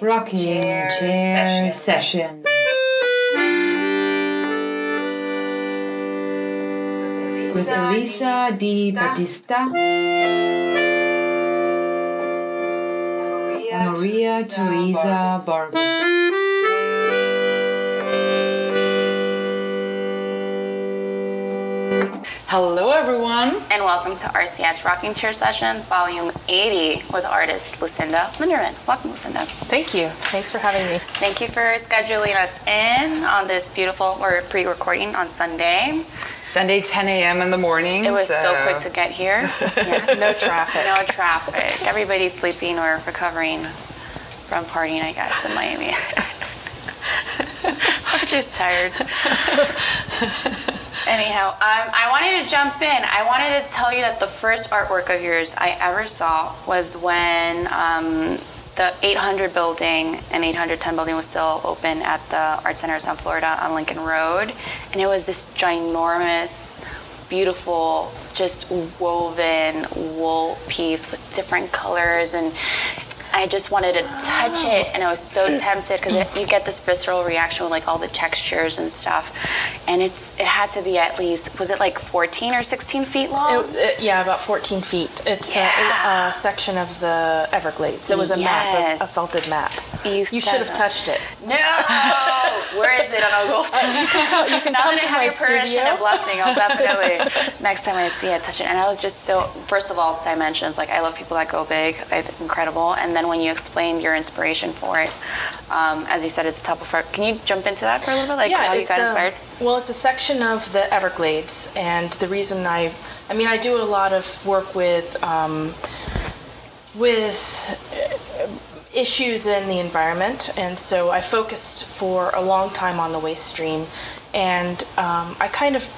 Rocking chair, chair sessions. With Elisa Di Battista and Maria Teresa Barber. Hello, everyone. And welcome to RCS Rocking Chair Sessions, Volume 80, with artist Lucinda Linderman. Welcome, Lucinda. Thank you. Thanks for having me. Thank you for scheduling us in on this beautiful, we're pre-recording on Sunday. Sunday, 10 a.m. in the morning. It was so, quick to get here. Yes. No traffic. no traffic. Everybody's sleeping or recovering from partying, I guess, in Miami. I'm just tired. Anyhow, um, I wanted to jump in. I wanted to tell you that the first artwork of yours I ever saw was when um, the 800 building and 810 building was still open at the Art Center of South Florida on Lincoln Road. And it was this ginormous, beautiful, just woven wool piece with different colors and I just wanted to touch it, and I was so tempted because you get this visceral reaction with like all the textures and stuff, and it's it had to be at least was it like 14 or 16 feet long? It- it- yeah, about 14 feet. It's Yeah. a, a section of the Everglades. It was a map, Yes. a, a felted map. You You should have touched it. no, where is it? And I'll go. you can come, you can now come that I have your permission studio. and blessing, I'll definitely next time I see it, touch it. And I was just so first of all, dimensions. Like I love people that go big. I think incredible. And then when you explained your inspiration for it, um, as you said, it's a top of. Can you jump into that for a little bit? Like how you got um, inspired? well, it's a section of the Everglades, and the reason I, I mean, I do a lot of work with, um, with uh, issues in the environment, and so I focused for a long time on the waste stream, and um, I kind of,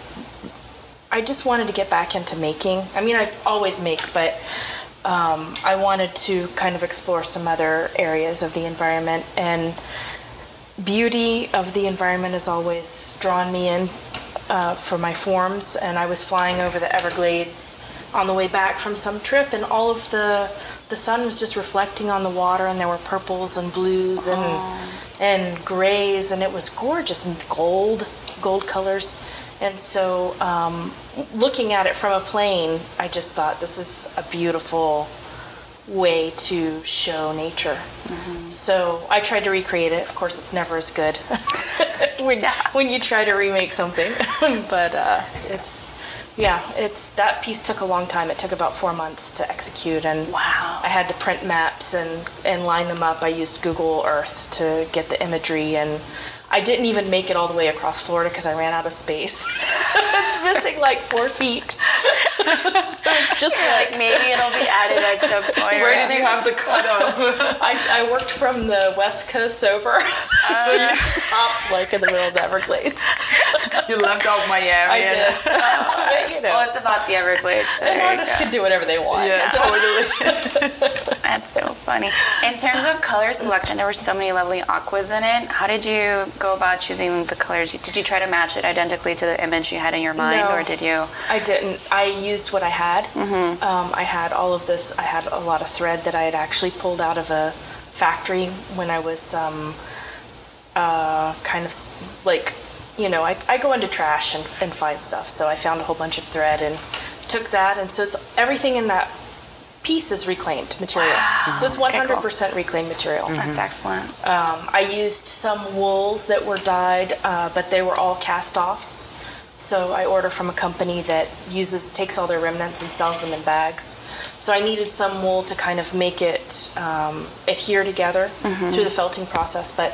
I just wanted to get back into making. I mean, I always make, but um, I wanted to kind of explore some other areas of the environment. And beauty of the environment has always drawn me in uh, for my forms. And i was flying over the everglades on the way back from some trip and all of the the sun was just reflecting on the water and there were purples and blues and and grays and it was gorgeous and gold gold colors and so um, looking at it from a plane i just thought this is a beautiful way to show nature. So I tried to recreate it. Of course, it's never as good when, Yeah. when you try to remake something. but uh, it's, yeah, it's that piece took a long time. It took about four months to execute, and Wow. I had to print maps and and line them up. I used Google Earth to get the imagery, and I didn't even make it all the way across Florida because I ran out of space. so it's missing like four feet. so it's just like Like maybe it'll be added at some point. Where did you have the cutoff? I, I worked from the west coast over, so oh, you stopped like in the middle of the Everglades. You left out Miami. I and- did. But, you Well, it's about the Everglades. so an there you artist go. can do whatever they want. Yeah, So- totally. That's so funny. In terms of color selection, there were so many lovely aquas in it. How did you go about choosing the colors? Did you try to match it identically to the image you had in your mind, No. or did you? I didn't. I used what I had. Um, I had all of this. I had a lot of thread that I had actually pulled out of a factory when I was um, uh, kind of like, you know, I, I go into trash and, and find stuff. So I found a whole bunch of thread and took that. And so it's everything in that piece is reclaimed material. So it's Okay, cool. 100% reclaimed material. That's excellent. Um, I used some wools that were dyed, uh, but they were all cast-offs. So I order from a company that uses takes all their remnants and sells them in bags. So I needed some wool to kind of make it um, adhere together through the felting process, but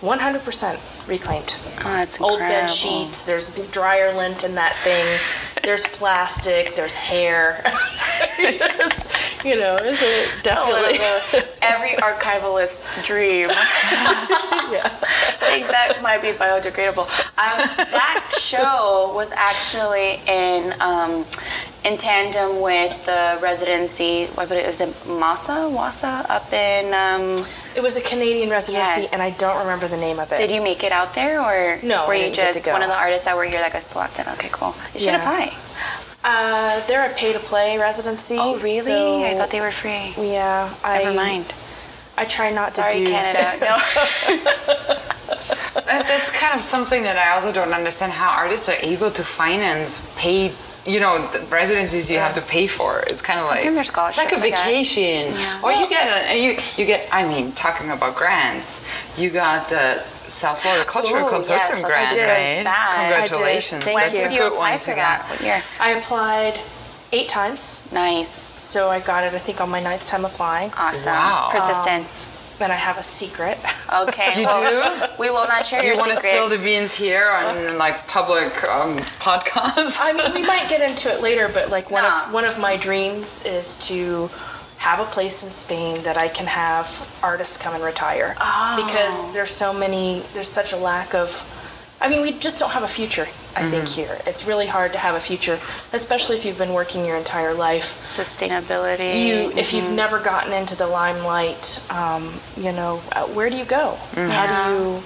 100% reclaimed. Oh, Old bed sheets. There's dryer lint in that thing. There's plastic. There's hair. there's, you know, it's it definitely. Every archivalist's dream. yeah. I think that might be biodegradable. Um, that show was actually in um, in tandem with the residency. What but it was it Massa Wassa up in. Um, It was a Canadian residency, Yes. and I don't remember the name of it. did you make it out there, or No, were you just one of the artists that were here that got selected? Okay, cool. You should Yeah. apply. Uh, they're a pay-to-play residency. Oh, really? so- I thought they were free. Yeah, I. Never mind. I try not Sorry, to do. Canada. No. That, that's kind of something that I also don't understand how artists are able to finance paid. You know, the residencies you have to pay for. It's kind of like it's like a scholarships, I guess. vacation, Yeah. or you get a you you get. I mean, talking about grants, you got the South Florida Cultural Ooh, Consortium yes, grant, did. right? That. Congratulations, Thank that's you. did a you good apply one for to that? get. What year? I applied eight times, Nice. so I got it. I think on my ninth time applying. Awesome. Wow. Persistence. Then I have a secret. Okay. You well, do? We will not share Do you your want to spill the beans here on like public um, podcast? I mean, we might get into it later, but like one No. of one of my dreams is to have a place in Spain that I can have artists come and retire because there's so many there's such a lack of I mean, we just don't have a future, I think here. It's really hard to have a future, especially if you've been working your entire life. Sustainability. You if you've never gotten into the limelight, um, you know, uh, where do you go? How do you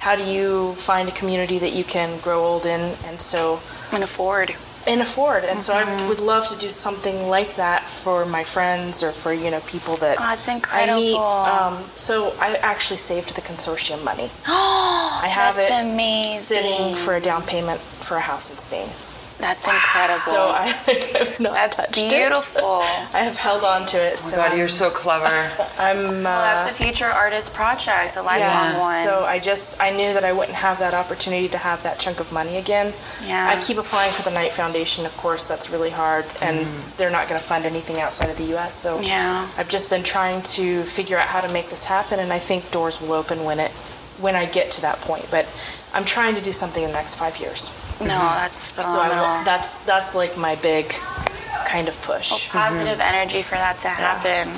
how do you find a community that you can grow old in and so can afford. And afford. And so Mm-hmm. I would love to do something like that for my friends or for you know people that Oh, I meet. Um, so I actually saved the consortium money. I have That's it amazing. sitting for a down payment for a house in Spain. That's incredible. So I have not that's touched it. beautiful. I have held on to it. oh so God, I'm, you're so clever. I'm Well, that's uh, a future artist project, a lifelong yeah. one. So I just I knew that I wouldn't have that opportunity to have that chunk of money again. Yeah. I keep applying for the Knight Foundation. Of course, that's really hard, and they're not going to fund anything outside of the U.S. So Yeah. I've just been trying to figure out how to make this happen, and I think doors will open when it when I get to that point. But I'm trying to do something in the next five years. No, mm-hmm. that's So I that's that's like my big kind of push. Positive mm-hmm. energy for that to happen.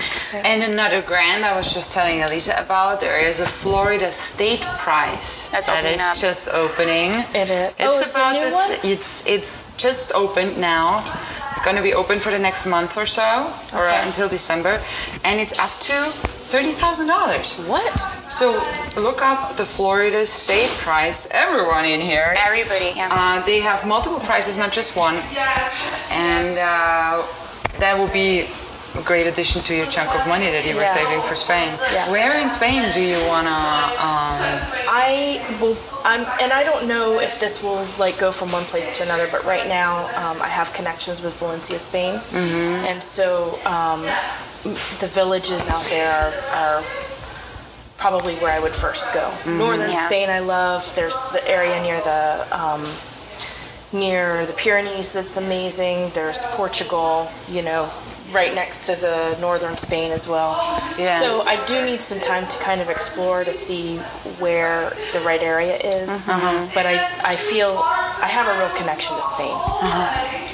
And another grant I was just telling Elisa about, there is a Florida State Prize That's that opening is up. just opening. It is. It's oh, it's about a new this. one. It's it's just opened now. It's going to be open for the next month or so, or Okay. until December, and it's up to thirty thousand dollars. What? So look up the Florida State price. Everyone in here. Everybody, yeah. Uh, they have multiple prices, not just one, and uh, that will be a great addition to your chunk of money that you were Yeah. saving for Spain. Yeah. Where in Spain do you wanna? Um, I will. I'm, and I don't know if this will like go from one place to another, but right now um, I have connections with Valencia, Spain, mm-hmm. and so um, m- the villages out there are, are probably where I would first go. Mm-hmm. Northern Yeah. Spain, I love. There's the area near the um, near the Pyrenees that's amazing. There's Portugal, you know, right next to the northern Spain as well. Yeah. So I do need some time to kind of explore to see where the right area is. Mm-hmm. Uh-huh. But I, I feel I have a real connection to Spain. Uh-huh.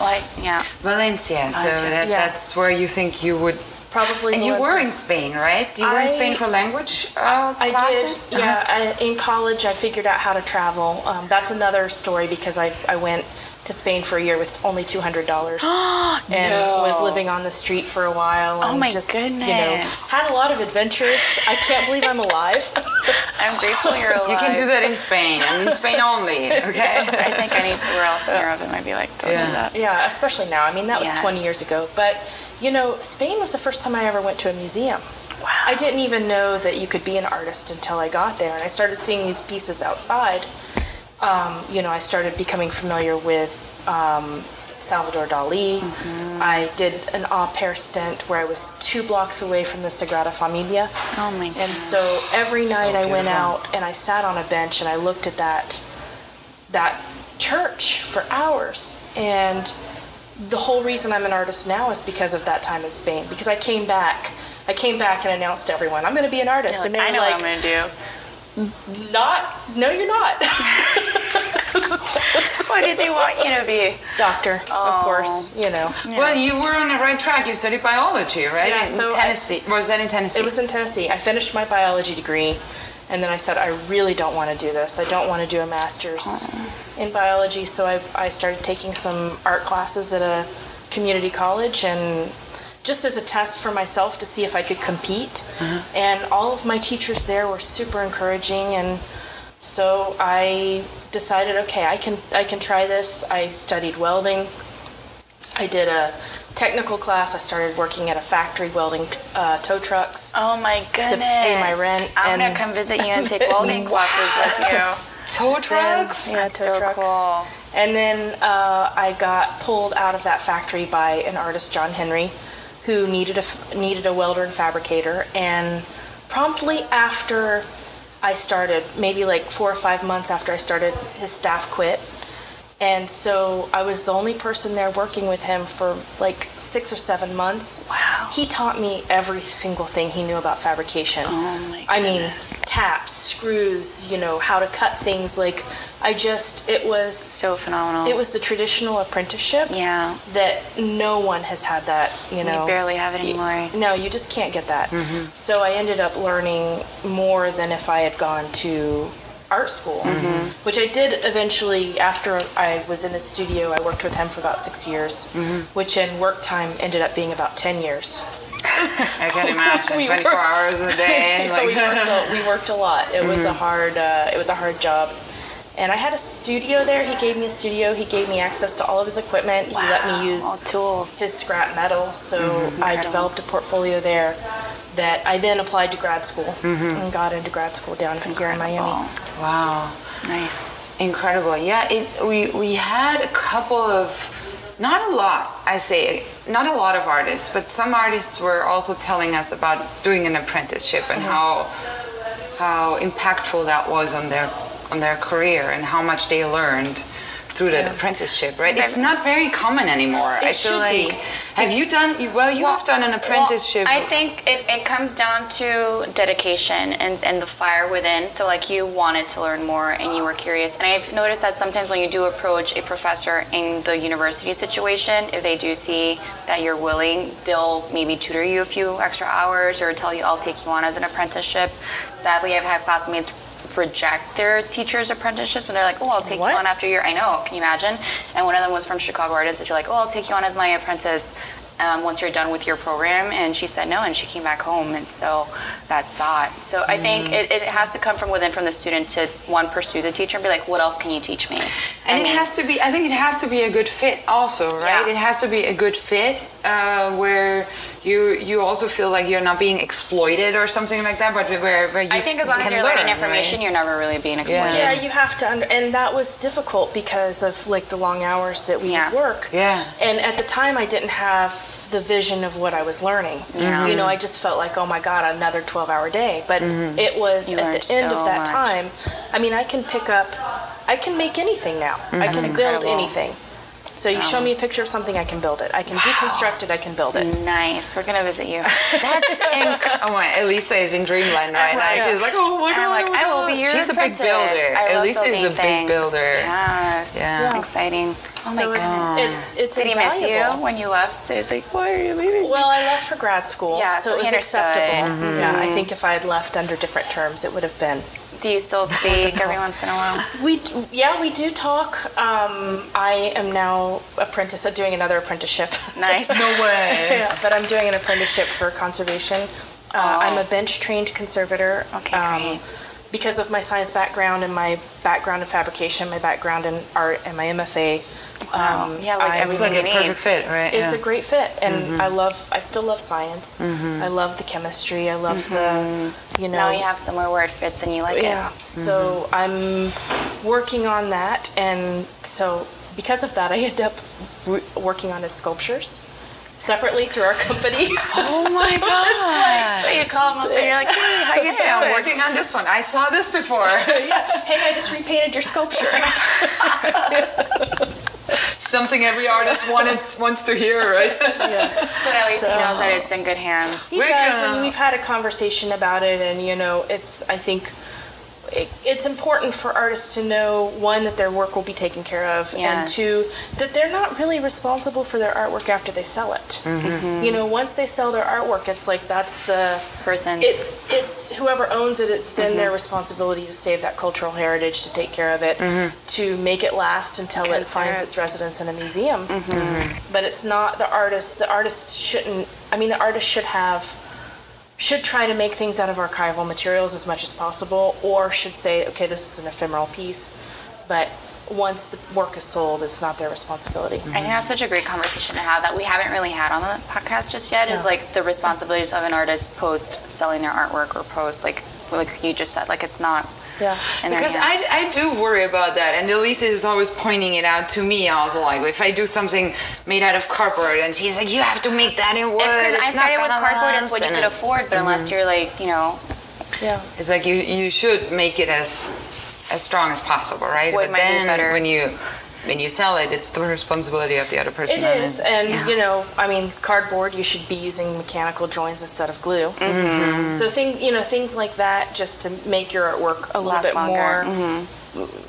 Like, yeah. Valencia. So Valencia. that, Yeah. that's where you think you would. Probably. And you were in Spain, right? You were in Spain for language uh, I classes. did. Yeah, I, in college, I figured out how to travel. Um, that's another story because I, I went to Spain for a year with only two hundred dollars and was living on the street for a while. Oh and my just, You know, goodness. had a lot of adventures. I can't believe I'm alive. I'm grateful you're alive. You can do that in Spain and in Spain only. Okay. I think anywhere else in Europe it might be like, don't Yeah. do that. yeah, especially now. I mean, that was twenty years ago. But you know, Spain was the first time I ever went to a museum. Wow. I didn't even know that you could be an artist until I got there, and I started seeing these pieces outside. Um, you know, I started becoming familiar with um, Salvador Dali. I did an au pair stint where I was two blocks away from the Sagrada Familia. Oh my god. And so every night I went out and I sat on a bench and I looked at that that church for hours. And the whole reason I'm an artist now is because of that time in Spain. Because I came back, I came back and announced to everyone, I'm going to be an artist. You're and like, they I know like, what I'm gonna do. Not, no, you're not. Why did they want you to be? Doctor, Oh. of course, oh. you know. Well, you were on the right track. You studied biology, right? Yeah, in so I- Tennessee. was that in Tennessee? It was in Tennessee. I finished my biology degree, and then I said, I really don't want to do this. I don't want to do a master's in biology. So I, I started taking some art classes at a community college, and just as a test for myself to see if I could compete. And all of my teachers there were super encouraging, and so I decided, okay, I can I can try this. I studied welding. I did a technical class, I started working at a factory welding uh, tow trucks. Oh my goodness. To pay my rent I'm gonna come visit you and take welding classes with you. Tow trucks? Yeah, tow so trucks. cool. And then uh, I got pulled out of that factory by an artist, John Henry, who needed a needed a welder and fabricator. And promptly after I started, maybe like four or five months after I started, his staff quit. And so I was the only person there working with him for like six or seven months. Wow. He taught me every single thing he knew about fabrication. Oh my I mean, taps, screws, you know, how to cut things. Like, I just, it was, So phenomenal. it was the traditional apprenticeship Yeah. that no one has had that, you know. We barely have it anymore. No, you just can't get that. Mm-hmm. So I ended up learning more than if I had gone to art school, Mm-hmm. which I did eventually after I was in the studio. I worked with him for about six years, Mm-hmm. which in work time ended up being about 10 years. I can imagine. We 24 were- hours a day. Like, we, worked a, we worked a lot. It was a Mm-hmm. hard uh, it was a hard job. And I had a studio there. He gave me a studio. He gave me access to all of his equipment. He let me use all tools. his scrap metal. So I Mm-hmm. Incredible. developed a portfolio there that I then applied to grad school and got into grad school down here in Miami. Wow. Nice. Incredible. Yeah, it, we, we had a couple of, not a lot, I say, not a lot of artists, but some artists were also telling us about doing an apprenticeship and how how impactful that was on their on their career and how much they learned through the apprenticeship, right? It's not very common anymore. I feel like be. have you done you well you have done an apprenticeship Well, I think it, it comes down to dedication and, and the fire within. So, like, you wanted to learn more and you were curious. And I've noticed that sometimes when you do approach a professor in the university situation, if they do see that you're willing, they'll maybe tutor you a few extra hours or tell you, I'll take you on as an apprenticeship. Sadly, I've had classmates reject their teacher's apprenticeships when they're like, oh, I'll take What? you on after your, I know, can you imagine? And one of them was from Chicago Artists, that you're like, oh, I'll take you on as my apprentice um, once you're done with your program. And she said no, and she came back home. And so that's that. So I think it, it has to come from within, from the student to one, pursue the teacher and be like, what else can you teach me? And I it has to be, I think it has to be a good fit also, right? Yeah. It has to be a good fit uh, where you you also feel like you're not being exploited or something like that, but where, where you I think as long as can you're learn, learning information, right? you're never really being exploited. Yeah, you have to under, and that was difficult because of like the long hours that we Yeah. would work. Yeah. And at the time, I didn't have the vision of what I was learning. Yeah. You know, I just felt like, oh my God, another 12 hour day. But mm-hmm. it was You at the end so of that much. time, I mean, I can pick up, I can make anything now. Mm-hmm. I can build incredible. anything. So you show me a oh. picture of something, I can build it. I can deconstruct it, I can build it. Nice. We're gonna visit you. That's inc- oh my, Elisa is in dreamland oh right now. She's like, oh my god. Like, oh my I will be your She's a big builder. I Elisa is a big things. builder. Yes. Yeah. Exciting. Oh so my it's, god. it's, it's Did he miss you when you left? So he's like, why are you leaving? Well, I left for grad school, Yeah, so so it was acceptable. Yeah, I mm-hmm. think if I had left under different terms, it would have been. Do you still speak every once in a while? We yeah we do talk. Um, I am now apprentice doing another apprenticeship. Nice. No way. yeah, but I'm doing an apprenticeship for conservation. Uh, I'm a bench trained conservator. Oh. Okay, great. Because of my science background and my background in fabrication, my background in art, and my MFA. Um, Yeah, like I'm- It's like a you need. perfect fit, right? it's yeah. a great fit, and mm-hmm. I love. I still love science. Mm-hmm. I love the chemistry. I love the, mm-hmm. you know. Now you have somewhere where it fits and you like Yeah. it. So I'm working on that, and so because of that, I end up re- working on his sculptures separately through our company. Oh my god. So you call them up and you're like, hey, how you Hey, I'm doing? working on this one. I saw this before. hey, I just repainted your sculpture. Something every artist wants wants to hear, right? Yeah. But at least he knows that it's in good hands. He We does, can- and we've had a conversation about it, and you know, it's I think. It- It's important for artists to know one that their work will be taken care of, and two that they're not really responsible for their artwork after they sell it. Mm-hmm. You know, once they sell their artwork, it's like that's the person. it, it's whoever owns it it's then their mm-hmm. responsibility to save that cultural heritage to take care of it mm-hmm. to make it last until it finds Conserve. its residence in a museum but it's not the artist the artist shouldn't i mean the artist should have should try to make things out of archival materials as much as possible or should say okay this is an ephemeral piece but once the work is sold, it's not their responsibility. I think that's such a great conversation to have that we haven't really had on the podcast just yet. Is No. like the responsibilities of an artist post selling their artwork or post like like you just said, like it's not. Yeah. Because. I, I do worry about that, and Elisa is always pointing it out to me. Also, like if I do something made out of cardboard, and she's like, "You have to make that in wood." It's because I started with cardboard. It's what you could afford, but unless mm-hmm. you're like, you know, Yeah. It's like you you should make it as as strong as possible, right? Wood but then when you when you sell it, it's the responsibility of the other person. It and it- and Yeah. you know, I mean, cardboard. You should be using mechanical joints instead of glue. Mm-hmm. So thing, you know, things like that, just to make your artwork a little bit longer. more,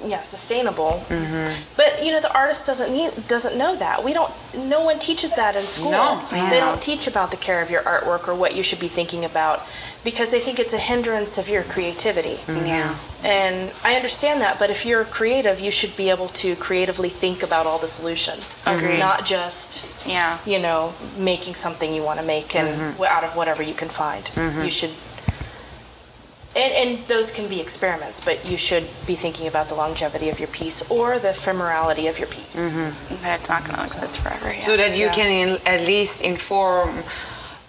yeah, sustainable. Mm-hmm. But you know, the artist doesn't need doesn't know that. We don't. No one teaches that in school. No. They don't teach about the care of your artwork or what you should be thinking about because they think it's a hindrance of your creativity. Mm-hmm. yeah. And I understand that, but if you're creative, you should be able to creatively think about all the solutions, Agreed. not just Yeah. you know making something you want to make and mm-hmm. w out of whatever you can find. Mm-hmm. You should. And, and those can be experiments, but you should be thinking about the longevity of your piece or the ephemerality of your piece. But it's not going to exist forever. Yeah. so that you Yeah. can in, at least inform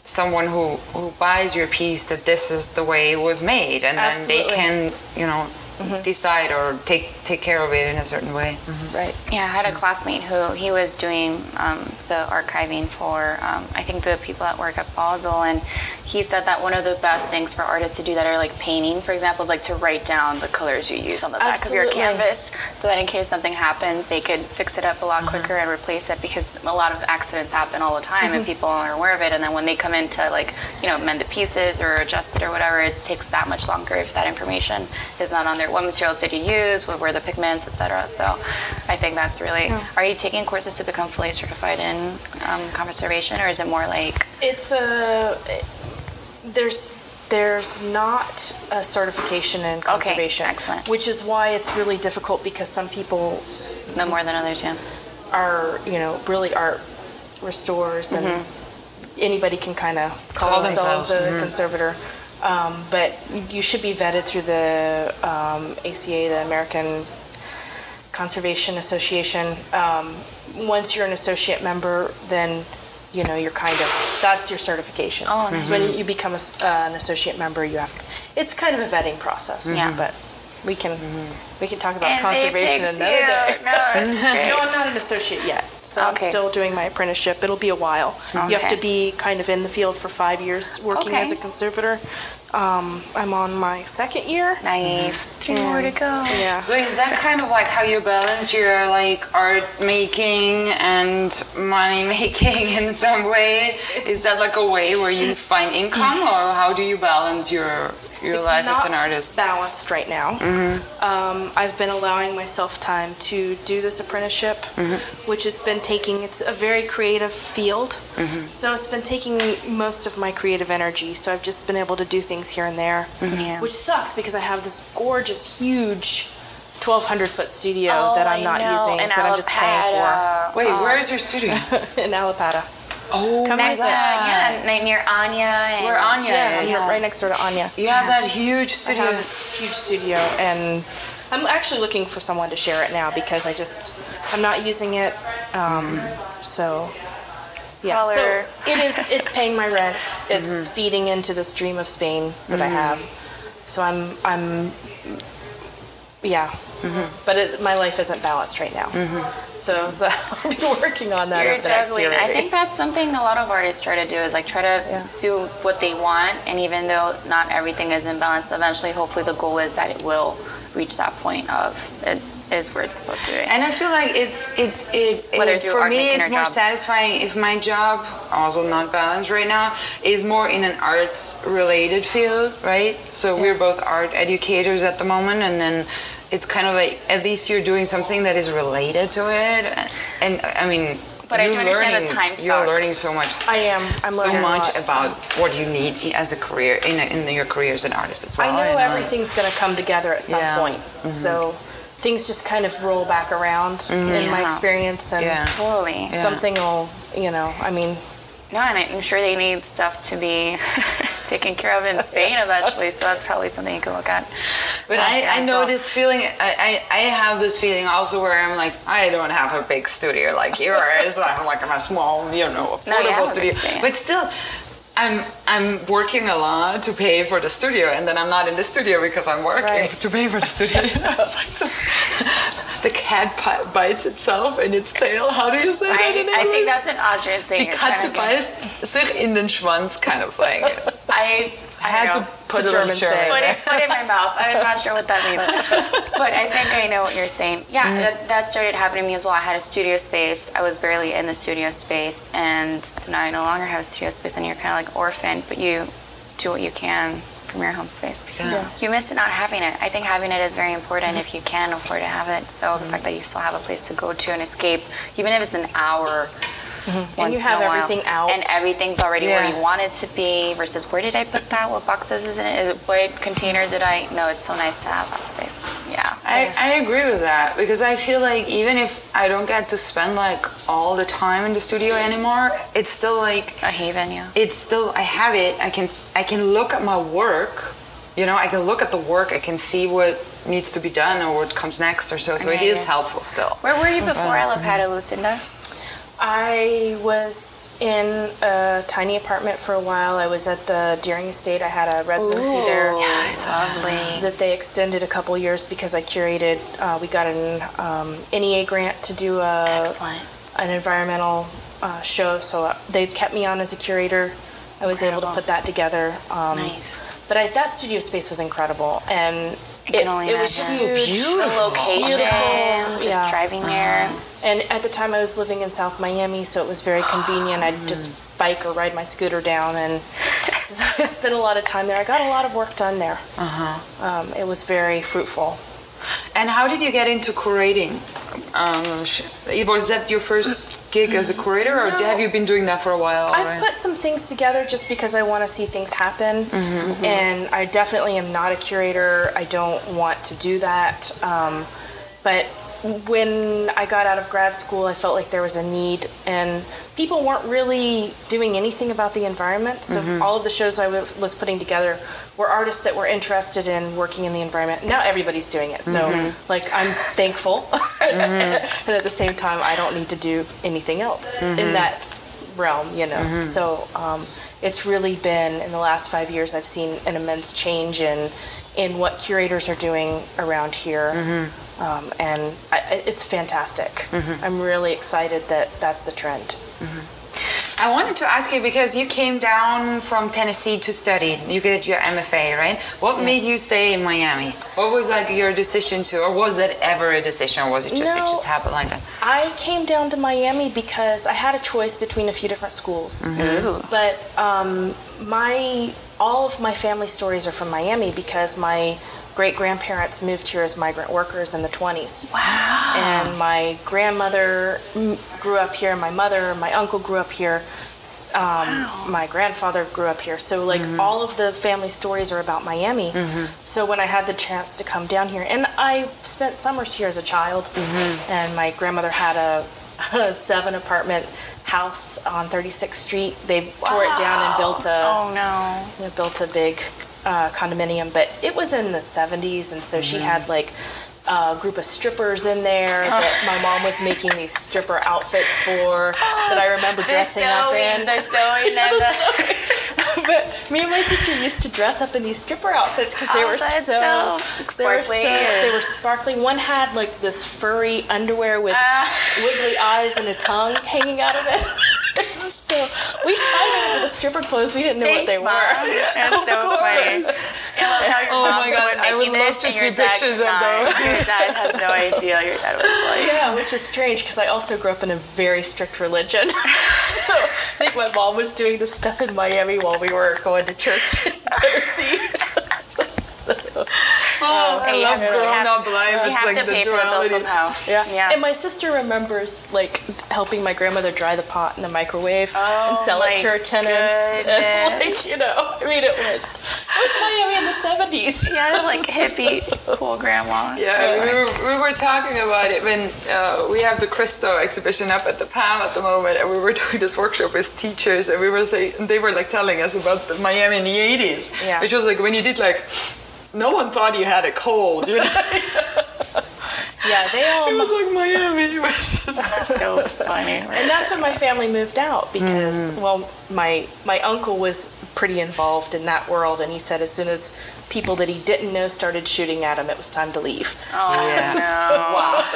someone who who buys your piece that this is the way it was made, and then they can you know mm-hmm. decide or take take care of it in a certain way. Right. Yeah, I had a classmate who he was doing um, the archiving for um, I think the people that work at Basel, and he said that one of the best things for artists to do that are like painting, for example, is like to write down the colors you use on the back of your canvas, so that in case something happens, they could fix it up a lot quicker and replace it because a lot of accidents happen all the time and people aren't aware of it, and then when they come in to like you know mend the pieces or adjust it or whatever, it takes that much longer if that information is not on there. What materials did you use? What were the pigments, etc. So I think that's really. Are you taking courses to become fully certified in um, conservation, or is it more like? It's a there's there's not a certification in conservation, Okay, excellent. which is why it's really difficult because some people No more than others, yeah. are you know really art restorers and anybody can kind of call, Call themselves, themselves, a conservator. Um, but you should be vetted through the um, ACA, the American Conservation Association. Um, once you're an associate member, then you know you're kind of that's your certification. Oh, nice. When you become a uh, an associate member, you have to, it's kind of a vetting process. Yeah. But we can mm-hmm. we can talk about And conservation picked another you. day. No. No, I'm not an associate yet, so Okay. I'm still doing my apprenticeship. It'll be a while. You have to be kind of in the field for five years working Okay. as a conservator. Um, I'm on my second year. Nice. Three more to go. Yeah. So is that kind of like how you balance your like art making and money making in some way? Is that like a way where you find income, or how do you balance your your It's life as an artist? balanced right now. Um, I've been allowing myself time to do this apprenticeship, which has been taking. It's a very creative field, so it's been taking most of my creative energy. So I've just been able to do things here and there, Yeah. which sucks because I have this gorgeous, huge. 1200 foot studio Oh, that I'm not using, in that I'm just paying for. Wait, where is your studio? in Allapattah. oh Come my Next, visit. uh, god! yeah, ni- near Anya. And Where Anya Yeah, is? you're right next door to Anya. You have that huge studio. I studio. have this huge studio, and I'm actually looking for someone to share it now because I just I'm not using it. Um, so yeah, so it is. It's paying my rent. It's mm-hmm. feeding into this dream of Spain that I have. Mm-hmm. So I'm I'm yeah. Mm-hmm. But it's, my life isn't balanced right now. So the, I'll be working on that You're over next juggling. year. I think that's something a lot of artists try to do is like try to Yeah. do what they want, and even though not everything is in balance, eventually, hopefully, the goal is that it will reach that point of it is where it's supposed to be. And I feel like it's it it, Whether it for me it's more jobs. satisfying if my job also not balanced right now is more in an arts related field, right? So we're both art educators at the moment, and then it's kind of like at least you're doing something that is related to it, and I mean. But I you're do understand the learning, time You're suck. learning so much, I am. I'm so learning a much lot. about what you need as a career in, in your career as an artist as well. I know and, uh, everything's going to come together at some Yeah. point. So things just kind of roll back around mm-hmm. in my experience, and Yeah. totally. Yeah. something will, you know, I mean, No, and I'm sure they need stuff to be taken care of in Spain eventually. So that's probably something you can look at. But back I, I know well. this feeling. I, I, I have this feeling also where I'm like, I don't have a big studio like yours. I'm like I'm a small, you know, No, affordable have a studio. big studio. But still, I'm I'm working a lot to pay for the studio, and then I'm not in the studio because I'm working Right. to pay for the studio. it's like this. The cat bites itself in its tail. How do you say that in I, I think English? that's an Austrian saying. Die Katze beißt sich in den Schwanz kind of thing. I, I I had don't to put It's a a little German German saying. put it, put it in my mouth. I'm not sure what that means. but I think I know what you're saying. Yeah, Mm-hmm. that, that started happening to me as well. I had a studio space. I was barely in the studio space. And so now I no longer have a studio space and you're kind of like orphaned, but you do what you can from your home space because Yeah. you miss it not having it. I think having it is very important if you can afford to have it. So the Mm-hmm. fact that you still have a place to go to and escape, even if it's an hour. Mm-hmm. And you have a while, everything out. and everything's already where you want it to be versus where did I put that? What boxes is in it? Is it what container did I? No, it's so nice to have that space. Yeah. I, I agree with that because I feel like even if I don't get to spend like all the time in the studio anymore, it's still like A haven, yeah. it's still I have it. I can I can look at my work. You know, I can look at the work. I can see what needs to be done or what comes next or so. So it Okay, is yes. helpful still. Where were you before Allapattah, Lucinda? I was in a tiny apartment for a while. I was at the Deering Estate. I had a residency there. Yeah, lovely. That they extended a couple years because I curated. Uh, we got an um, NEA grant to do a, Excellent. an environmental uh, show, so uh, they kept me on as a curator. I was able to put that together. Um, Nice. But I, that studio space was incredible, and I can only it was just imagine. huge. The location, Beautiful. just Yeah. driving there. And at the time, I was living in South Miami, so it was very convenient. I'd just bike or ride my scooter down, and so I spent a lot of time there. I got a lot of work done there. Uh-huh. Um, it was very fruitful. And how did you get into curating? Um, was that your first gig as a curator, or No. have you been doing that for a while? I've already? put some things together just because I want to see things happen, and I definitely am not a curator. I don't want to do that. Um, but when I got out of grad school, I felt like there was a need, and people weren't really doing anything about the environment. So mm-hmm. all of the shows I w- was putting together were artists that were interested in working in the environment. Now everybody's doing it, so mm-hmm. like I'm thankful, mm-hmm. and at the same time, I don't need to do anything else in that realm, you know. So um, it's really been in the last five years I've seen an immense change in in what curators are doing around here, um, and I, I- it's fantastic. I'm really excited that that's the trend. I wanted to ask you because you came down from Tennessee to study. You get your MFA, right? What made you stay in Miami? What was like your decision to, or was that ever a decision, or was it just it No. just happened like that? I came down to Miami because I had a choice between a few different schools. Ooh. But um, my all of my family stories are from Miami because my great grandparents moved here as migrant workers in the 20s. Wow. And my grandmother grew up here. My mother, my uncle grew up here. Um, My grandfather grew up here. So like mm-hmm. all of the family stories are about Miami. Mm-hmm. So when I had the chance to come down here, and I spent summers here as a child, mm-hmm. and my grandmother had a, a seven apartment house on 36th Street. They tore it down and built a Oh no. you know, built a big uh, condominium, but it was in the 70s, and so she had like a group of strippers in there that my mom was making these stripper outfits for that I remember dressing up sewing, in. they're sewing the- but me and my sister used to dress up in these stripper outfits because they Oh, were so, so they were sparkly. so they were sparkling. One had like this furry underwear with Ah. wiggly eyes and a tongue hanging out of it. so we fight over the stripper clothes. We didn't know what they Mom. were. That's so funny. I love how Oh my God, I would love to see pictures of those. Your dad has no idea. Your dad was like, Yeah, which is strange because I also grew up in a very strict religion. so I think my mom was doing this stuff in Miami while we were going to church in Tennessee. so, Oh I Hey, you love have grown up life. You It's have like to the pay for the bill duality. somehow. Yeah. Yeah. And my sister remembers like helping my grandmother dry the pot in the microwave Oh, and sell it to her tenants. And like, you know, I mean, it was, it was Miami in the 70s. Yeah, it was like hippie, cool grandma. Yeah, we were, we were talking about it when uh, we have the Christo exhibition up at the PAMM at the moment, and we were doing this workshop with teachers, and we were saying they were like telling us about the Miami in the 80s, Yeah. which was like when you did like. No one thought you had a cold. You know? Yeah, they all. it was um, like Miami. It was just- So funny. and that's when my family moved out because mm-hmm. well my my uncle was pretty involved in that world and he said as soon as people that he didn't know started shooting at him it was time to leave Oh, Yeah. no. wow.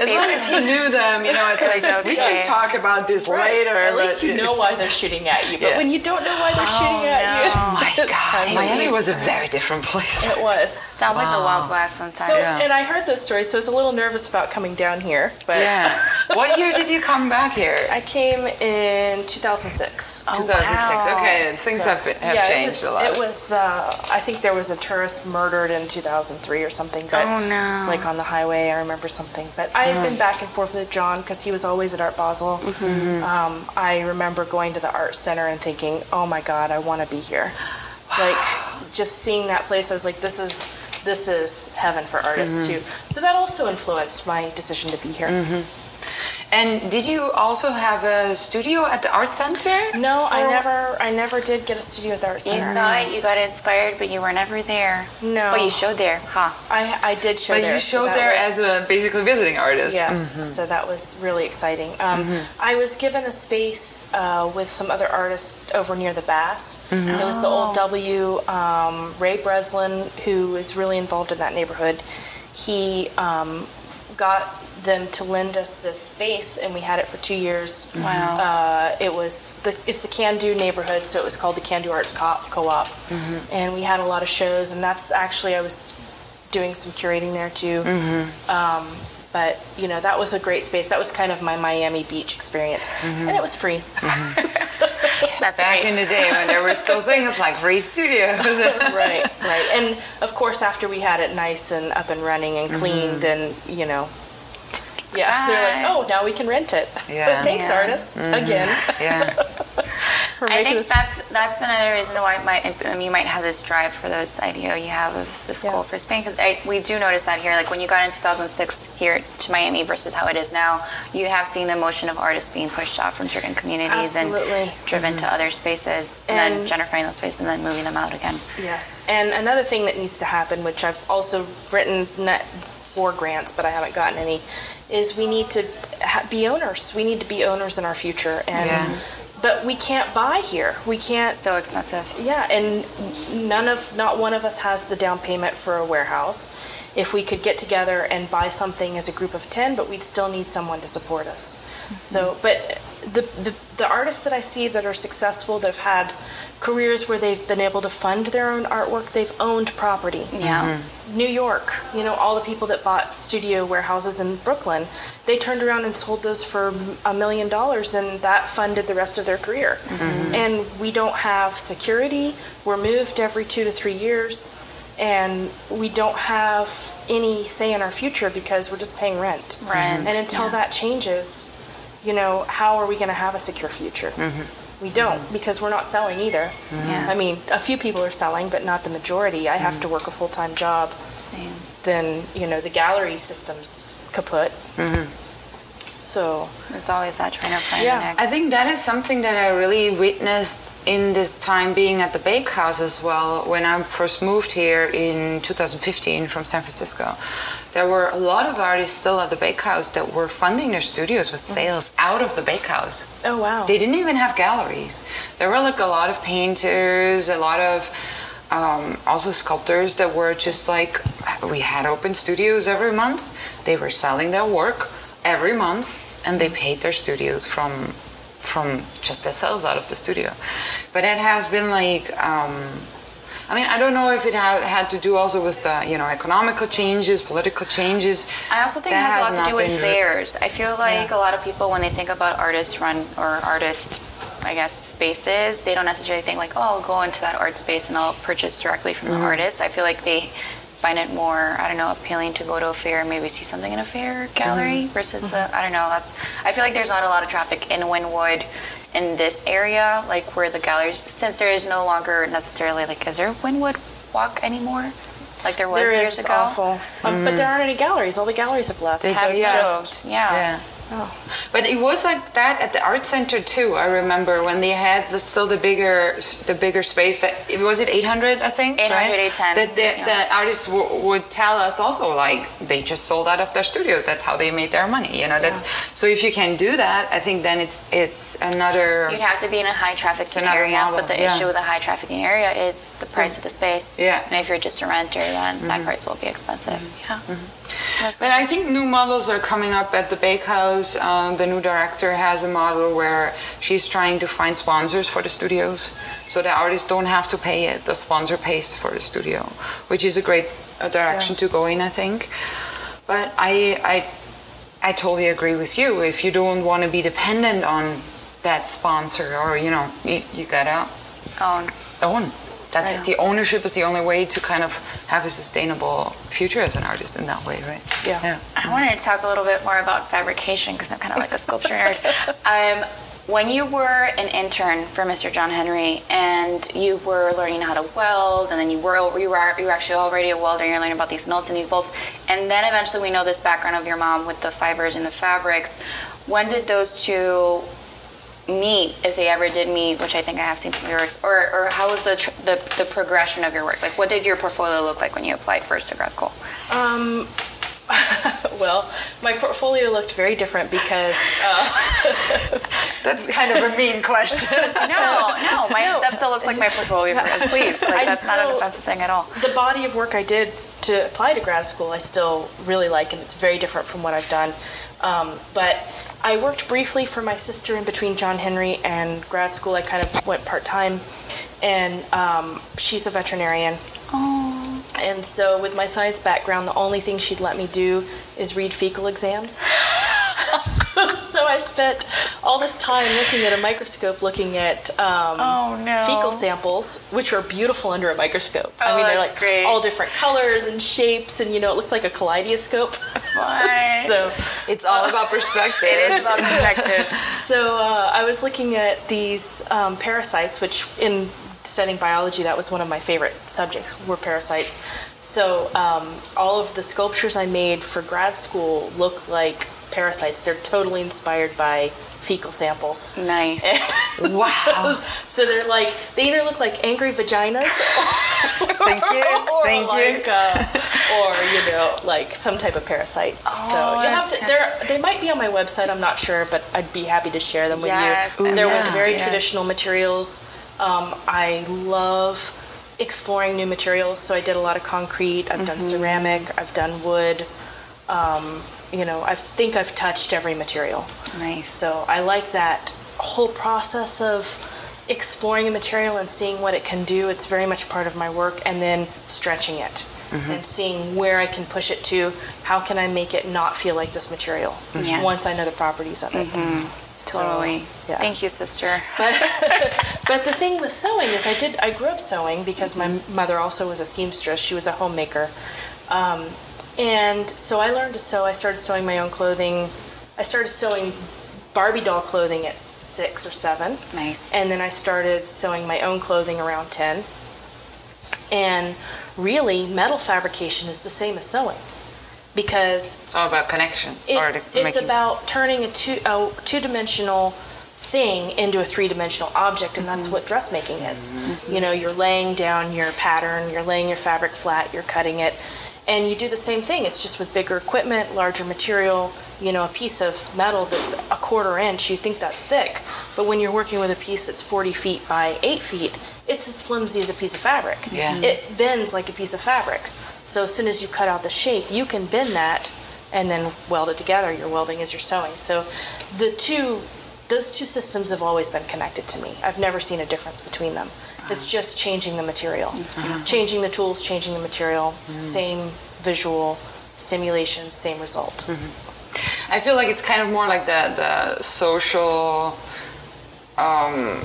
as long as he knew them, you know, it's like we can talk about this later. at least you know why they're shooting at you but Yeah. when you don't know why they're shooting at no. you Oh my God, Miami leave. was a very different place. it was Sounds like the Wild West sometimes. so Yeah. and i heard this story so i was a little nervous about coming down here but Yeah. What year did you come back here? i came in 2006 Oh, 2006. wow. Okay, things So- have, been, have yeah, changed it was, a lot. It was. Uh, I think there was a tourist murdered in 2003 or something. But Oh, no. Like on the highway, I remember something. But I had been back and forth with John because he was always at Art Basel. Mm-hmm. Um, I remember going to the art center and thinking, "Oh my God, I want to be here." Like just seeing that place, I was like, "This is." This is heaven for artists Mm-hmm. too. So that also influenced my decision to be here. And did you also have a studio at the art center? No, I never, I never did get a studio at the art center. You saw it, you got inspired, but you were never there. No. But you showed there, huh? I, I did show But there. you showed that there was- as a basically visiting artist. Yes, so that was really exciting. Um, I was given a space uh, with some other artists over near the Bass. It was the old W. Um, Ray Breslin, who is really involved in that neighborhood, he um, got them to lend us this space, and we had it for two years. Wow. Uh, it was the it's the Can Do neighborhood, so it was called the Can Do Arts Co- Co-op, mm-hmm. and we had a lot of shows, and that's actually I was doing some curating there too. Mm-hmm. Um, but you know that was a great space. That was kind of my Miami Beach experience, and mm-hmm. it was free. That's Back great. in the day when there were still things like free studios. right, right. And of course, after we had it nice and up and running and clean, then you know. Yeah, they're like, oh, now we can rent it. Yeah. Thanks, Yeah. artists, again. yeah. I think this. that's that's another reason why it might, um, you might have this drive for this idea you have of the school Yeah. for Spain because we do notice that here like when you got in 2006 here to Miami versus how it is now you have seen the motion of artists being pushed out from certain communities Absolutely. and driven to other spaces and, then gentrifying those spaces and then moving them out again Yes, and another thing that needs to happen, which I've also written net for grants, but I haven't gotten any, is we need to be owners. We need to be owners in our future, and Yeah. but we can't buy here. We can't. so expensive Yeah, and none of, not one of us has the down payment for a warehouse. If we could get together and buy something as a group of 10, but we'd still need someone to support us. Mm-hmm. So, but the, the, the artists that I see that are successful, that have had careers where they've been able to fund their own artwork, they've owned property. yeah mm-hmm. New York, you know, all the people that bought studio warehouses in Brooklyn, they turned around and sold those for a million dollars and that funded the rest of their career. Mm-hmm. And we don't have security. We're moved every two to three years and we don't have any say in our future because we're just paying rent. Rent, And until yeah. that changes, you know, how are we going to have a secure future? Mm-hmm. We don't because we're not selling either. Yeah. I mean, a few people are selling, but not the majority. I have to mm. work a full time job. same Then, you know, the gallery system's kaput. Mm-hmm. So, it's always that trying to find Yeah, I think that is something that I really witnessed in this time being at the Bakehouse as well. When I first moved here in 2015 from San Francisco, there were a lot of artists still at the Bakehouse that were funding their studios with sales out of the Bakehouse. oh wow. They didn't even have galleries. There were like a lot of painters, a lot of um, also sculptors that were just like we had open studios every month. They were selling their work every month, and they paid their studios from from just their sales out of the studio. But it has been like. Um, I mean, I don't know if it had, had to do also with the, you know, economical changes, political changes. I also think it has a lot to do with fairs. I feel like a lot of people, when they think about artist run or artist, I guess, spaces, they don't necessarily think like, oh, I'll go into that art space and I'll purchase directly from Mm-hmm. the artist. I feel like they find it more, I don't know, appealing to go to a fair, maybe see something in a fair gallery mm-hmm. versus the, I don't know. That's I feel like there's not a lot of traffic in Wynwood in this area, like where the galleries, since there is no longer necessarily like, is there Wynwood Walk anymore? Like there was There years is, it's ago. awful. Um, But there mm-hmm. aren't any galleries. All the galleries have left. They So it's yeah. just- Yeah. Yeah. Oh. But it was like that at the art center too. I remember when they had the, still the bigger the bigger space. That was it 800, I think. 800, right? 810, That the, yeah. the artists w- would tell us also like they just sold out of their studios. That's how they made their money. You know. That's so if you can do that, I think then it's it's another. You'd have to be in a high trafficking another area, model, but the yeah. issue with a high trafficking area is the price of the space. Yeah. Mm-hmm. And if you're just a renter, then that price will be expensive. Yeah. That's But I think new models are coming up at the Bakehouse. Uh, the new director has a model where she's trying to find sponsors for the studios, so the artists don't have to pay it. The sponsor pays for the studio, which is a great uh, direction to go in, I think. But I, I, I totally agree with you. If you don't want to be dependent on that sponsor, or you know, you, you gotta own. own. That's Right. the ownership is the only way to kind of have a sustainable future as an artist in that way, right? Yeah. Yeah. I wanted to talk a little bit more about fabrication because I'm kind of like a sculpture nerd. Um, when you were an intern for Mr. John Henry and you were learning how to weld, and then you were you were you were actually already a welder, and you're learning about these nuts and these bolts, and then eventually we know this background of your mom with the fibers and the fabrics. When did those two meet, if they ever did meet, which I think I have seen some of your works, or, or how was the, tr- the the progression of your work? Like, what did your portfolio look like when you applied first to grad school? Um, well, my portfolio looked very different because uh, That's kind of a mean question. No, no, my No. stuff still looks like my portfolio. Please, like I that's not a still- defensive thing at all. the body of work I did to apply to grad school, I still really like, and it's very different from what I've done. Um, but I worked briefly for my sister in between John Henry and grad school. I kind of went part time, and um, she's a veterinarian. And so, with my science background, the only thing she'd let me do is read fecal exams. so, so I spent all this time looking at a microscope, looking at um, Oh, no. fecal samples, which are beautiful under a microscope. I Oh, mean, they're like great. all different colors and shapes, and you know, it looks like a kaleidoscope. So, It's all about perspective. It is about perspective. so uh, I was looking at these um, parasites, which in studying biology, that was one of my favorite subjects were parasites. So um, all of the sculptures I made for grad school look like parasites. They're totally inspired by fecal samples. Nice. Wow. So they're like they either look like angry vaginas Thank you. or Thank you. uh, or you know like some type of parasite. so Oh, you have to. They're, they might be on my website. I'm not sure, but I'd be happy to share them with Yes, you. Ooh, They're yeah. with very Yeah. traditional materials. Um, I love exploring new materials. So I did a lot of concrete. I've done ceramic. I've done wood. Um, you know, I think I've touched every material. Nice. So I like that whole process of exploring a material and seeing what it can do. It's very much part of my work, and then stretching it and seeing where I can push it to. How can I make it not feel like this material Yes. once I know the properties of it? So, Totally. yeah. Thank you, sister. But but the thing with sewing is I did I grew up sewing because my mother also was a seamstress. She was a homemaker. Um, and so I learned to sew. I started sewing my own clothing. I started sewing Barbie doll clothing at six or seven. Nice. And then I started sewing my own clothing around 10. And really, metal fabrication is the same as sewing because It's all about connections. it's, it's about turning a, two, a two-dimensional thing into a three-dimensional object and that's mm-hmm. what dressmaking is. Mm-hmm. You know you're laying down your pattern you're laying your fabric flat you're cutting it and you do the same thing. It's just with bigger equipment larger material you know a piece of metal that's a quarter inch you think that's thick but when you're working with a piece that's 40 feet by 8 feet it's as flimsy as a piece of fabric. Yeah. it bends like a piece of fabric so as soon as you cut out the shape you can bend that and then weld it together. Your welding is your sewing. So the two, those two systems have always been connected to me. I've never seen a difference between them. It's uh-huh. just changing the material, uh-huh. Uh-huh. changing the tools, changing the material, mm. same visual stimulation, same result. Mm-hmm. I feel like it's kind of more like the the social. Um,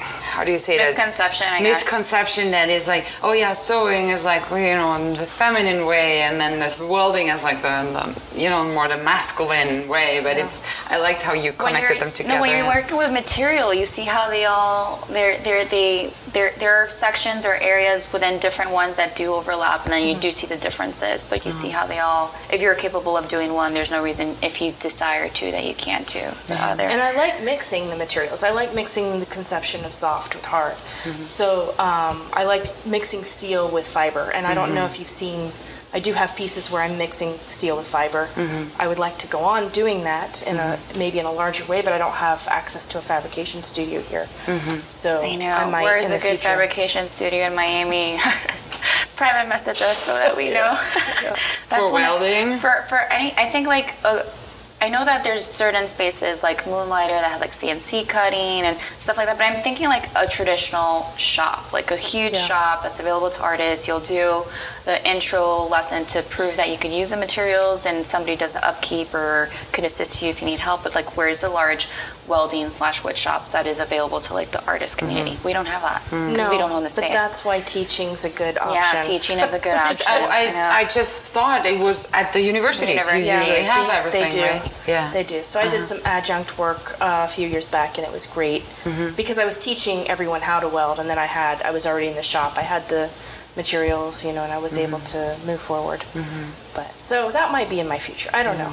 how how do you say that? Misconception, I guess. Misconception that is like, oh yeah, sewing is like you know in the feminine way, and then this welding is like the, the you know more the masculine way. But it's I liked how you When connected them together. No, when you're working with material, you see how they all there there they there there are sections or areas within different ones that do overlap, and then you mm-hmm. do see the differences. But you see mm. how they all. If you're capable of doing one, there's no reason if you desire to that you can't do the other. And I like mixing the materials. I like mixing the conception of soft with hard. Mm-hmm. So um, I like mixing steel with fiber. And I don't know mm-hmm. if you've seen, I do have pieces where I'm mixing steel with fiber. Mm-hmm. I would like to go on doing that in a maybe in a larger way, but I don't have access to a fabrication studio here. So I know. might Where's a good future. fabrication studio in Miami? Private message us so that we know. That's For when I- welding? for for any, I think like uh, I know that there's certain spaces like Moonlighter that has like CNC cutting and stuff like that. But I'm thinking like a traditional shop, like a huge Yeah. shop that's available to artists. You'll do the intro lesson to prove that you can use the materials, and somebody does the upkeep or can assist you if you need help. But like, where's the large welding slash wood shops that is available to like the artist mm-hmm. community? We don't have that because we don't own the space. But that's why teaching's a good option. yeah, teaching is a good option. I, you know. I just thought it was at the universities. You University. usually Yeah, have they- everything, they do. right? Yeah. They do. So I did uh-huh. some adjunct work uh, a few years back, and it was great mm-hmm. because I was teaching everyone how to weld, and then I had I was already in the shop. I had the materials, you know, and I was mm-hmm. able to move forward. But so that might be in my future. I don't know.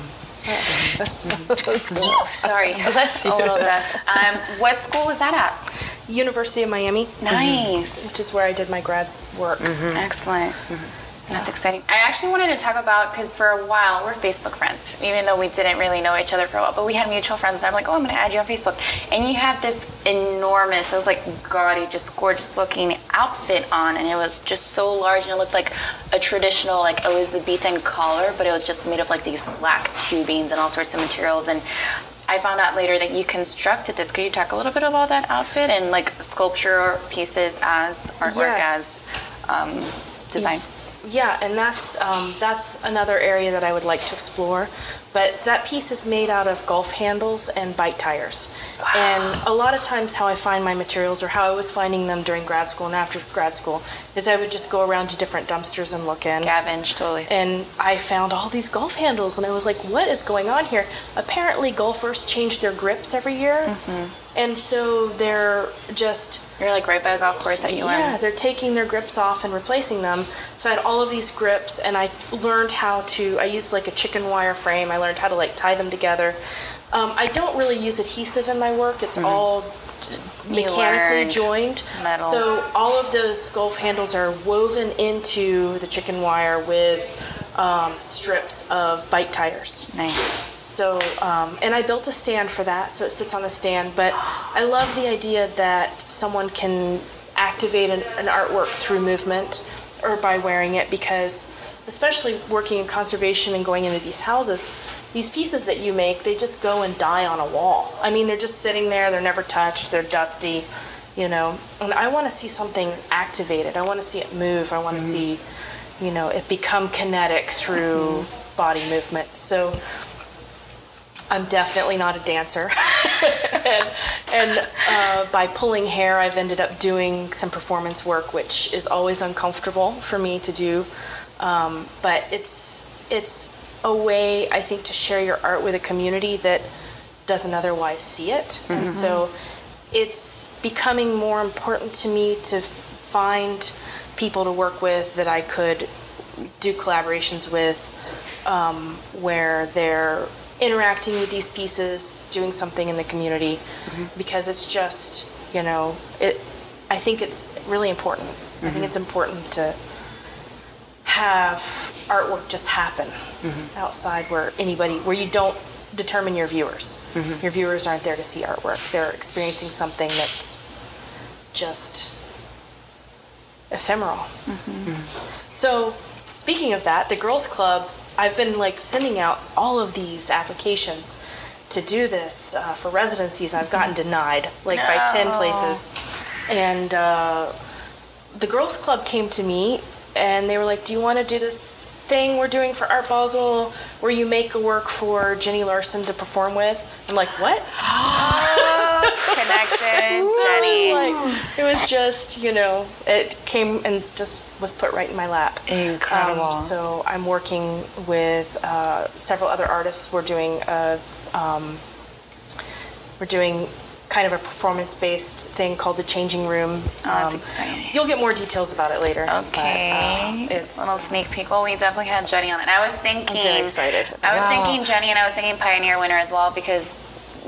Sorry, Bless oh, you. a little dust. Um, what school was that at? University of Miami, Nice. Mm-hmm. which is where I did my grad work. Mm-hmm. Excellent. Mm-hmm. That's exciting. I actually wanted to talk about because for a while we're Facebook friends, even though we didn't really know each other for a while. But we had mutual friends. And I'm like, oh, I'm going to add you on Facebook, and you had this enormous, it was like gaudy, just gorgeous looking outfit on, and it was just so large, and it looked like a traditional like Elizabethan collar, but it was just made of like these black tubings and all sorts of materials and. I found out later that you constructed this. Could you talk a little bit about that outfit and like sculpture pieces as artwork Yes. as um, design? Yeah, and that's um, that's another area that I would like to explore. But that piece is made out of golf handles and bike tires. And a lot of times, how I find my materials, or how I was finding them during grad school and after grad school, is I would just go around to different dumpsters and look in. Scavenge, totally. And I found all these golf handles, and I was like, "What is going on here?" Apparently, golfers change their grips every year, mm-hmm. and so they're just You're like right by a golf course that you yeah, learn. they're taking their grips off and replacing them. So I had all of these grips, and I learned how to. I used like a chicken wire frame. I learned how to like tie them together. Um, I don't really use adhesive in my work. It's all Mm-hmm. You mechanically joined. metal. So all of those golf handles are woven into the chicken wire with um, strips of bike tires. Nice. So, um, and I built a stand for that, so it sits on a stand. But I love the idea that someone can activate an, an artwork through movement or by wearing it, because especially working in conservation and going into these houses, these pieces that you make, they just go and die on a wall. I mean, they're just sitting there, they're never touched, they're dusty, you know. And I want to see something activated. I want to see it move. I want to see, you know, it become kinetic through body movement. So I'm definitely not a dancer. and and uh, by pulling hair, I've ended up doing some performance work, which is always uncomfortable for me to do. Um, but it's it's a way I think to share your art with a community that doesn't otherwise see it, and mm-hmm. so it's becoming more important to me to find people to work with that I could do collaborations with um, where they're interacting with these pieces, doing something in the community, mm-hmm. because it's just, you know, it. I think it's really important. I think mm-hmm. it's important to have artwork just happen mm-hmm. outside where anybody, where you don't determine your viewers. Mm-hmm. Your viewers aren't there to see artwork. They're experiencing something that's just ephemeral. Mm-hmm. So, speaking of that, the Girls Club, I've been like sending out all of these applications to do this uh, for residencies. I've gotten denied like by 10 places. And uh, the Girls Club came to me and they were like, Do you want to do this thing we're doing for Art Basel where you make a work for Jenny Larson to perform with? I'm like, What? connection, So Jenny. It was, like, it was just, you know, it came and just was put right in my lap. Incredible. Um, so I'm working with uh, several other artists. We're doing a, um, we're doing kind of a performance-based thing called the Changing Room. Um, Oh, that's exciting. You'll get more details about it later. but, Okay. uh, it's little sneak peek. Well, we definitely had Jenny on it. And I was thinking. I'm very excited. I was Wow. thinking Jenny and I was thinking Pioneer Winter as well because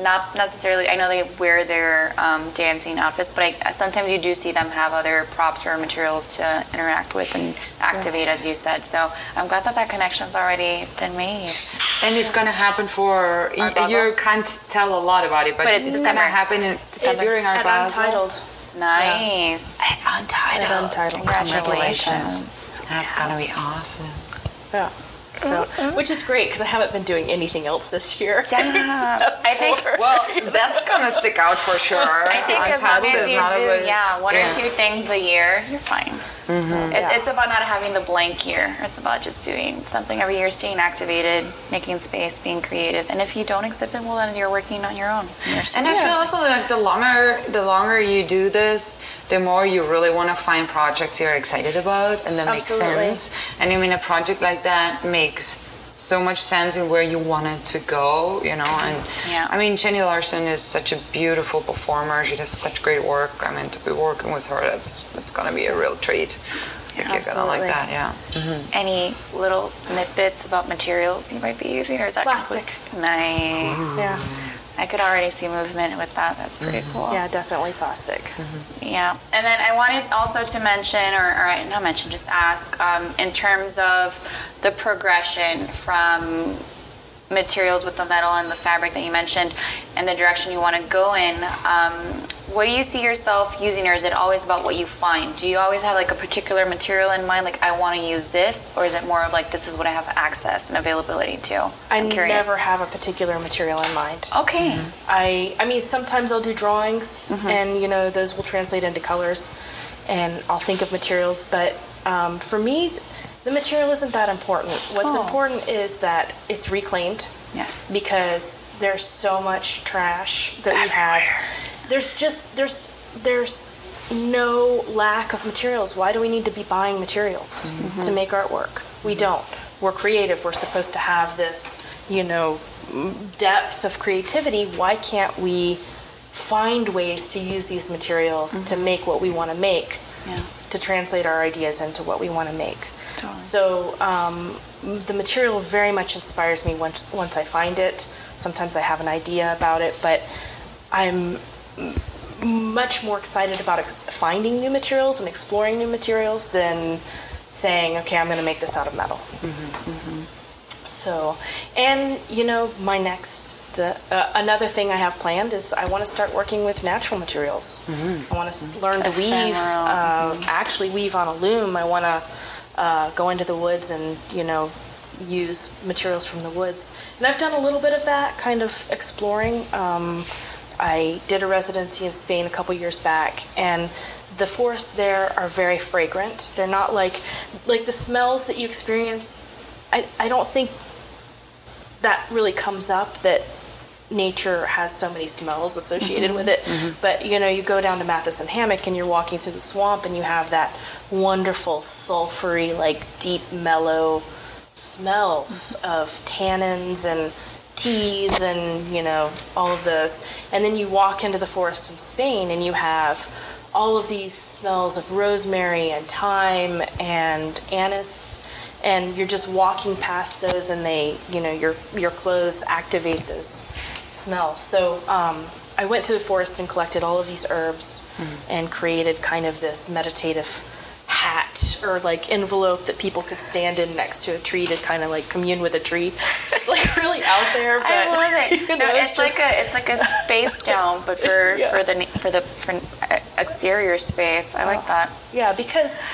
not necessarily. I know they wear their um, dancing outfits, but I, sometimes you do see them have other props or materials to interact with and activate, as you said. So I'm glad that that connection's already been made. And it's gonna happen for y- you can't tell a lot about it, but, But it's it's gonna happen in it's during our Art Basel. Untitled. Nice. Untitled. At Untitled. Congratulations. That's gonna be awesome. Yeah. So, oh, oh. which is great because I haven't been doing anything else this year. Yeah. I think. Well, that's gonna stick out for sure. I think as long Untitled as you not a do, yeah, one yeah. or two things a year, you're fine. Mm-hmm. It, It's about not having the blank year. It's about just doing something every year, staying activated, making space, being creative. And if you don't exhibit, well, then you're working on your own. in your And I feel also like the longer the longer you do this, the more you really want to find projects you're excited about and that makes sense. And I mean, a project like that makes so much sense in where you wanted to go, you know. And Yeah. I mean, Jenny Larson is such a beautiful performer. She does such great work. I mean, to be working with her, that's that's gonna be a real treat. If you get on like that, yeah. Mm-hmm. Any little snippets about materials you might be using, or is that Plastic. complete- Nice. Yeah. I could already see movement with that. That's pretty cool. Yeah, definitely plastic. Yeah, and then I wanted also to mention, or, or not mention, just ask, um, in terms of the progression from materials with the metal and the fabric that you mentioned, and the direction you want to go in. Um, what do you see yourself using, or is it always about what you find? Do you always have like a particular material in mind, like I want to use this, or is it more of like this is what I have access and availability to? I I'm curious. never have a particular material in mind. Okay. I I mean sometimes I'll do drawings and you know those will translate into colors and I'll think of materials but um, for me the material isn't that important. What's Oh. important is that it's reclaimed Yes. because there's so much trash that we have. There's just there's there's no lack of materials. Why do we need to be buying materials mm-hmm. to make artwork? We mm-hmm. don't. We're creative. We're supposed to have this, you know, depth of creativity. Why can't we find ways to use these materials to mm-hmm. make what we want to make? Yeah. To translate our ideas into what we want to make. Totally. So um, the material very much inspires me once once I find it. Sometimes I have an idea about it, but I'm much more excited about ex- finding new materials and exploring new materials than saying, okay, I'm going to make this out of metal. So, and you know, my next uh, uh, another thing I have planned is I want to start working with natural materials. I want to learn to weave, uh, actually weave on a loom. I want to uh, go into the woods and you know use materials from the woods. And I've done a little bit of that, kind of exploring. Um, I did a residency in Spain a couple years back, and the forests there are very fragrant. They're not like like the smells that you experience. I, I don't think that really comes up that nature has so many smells associated mm-hmm. with it. Mm-hmm. But you know, you go down to Matheson Hammock and you're walking through the swamp and you have that wonderful sulfury, like deep mellow smells mm-hmm. of tannins and teas and you know all of those. And then you walk into the forest in Spain and you have all of these smells of rosemary and thyme and anise. And you're just walking past those and they you know your your clothes activate those smells. So um, i went to the forest and collected all of these herbs and created kind of this meditative hat or like envelope that people could stand in next to a tree to kind of like commune with a tree it's like really out there but I love it. you No, know, it's, like just- a it's like a space dome, but for Yeah. for the for the for exterior space. I like that. Yeah, because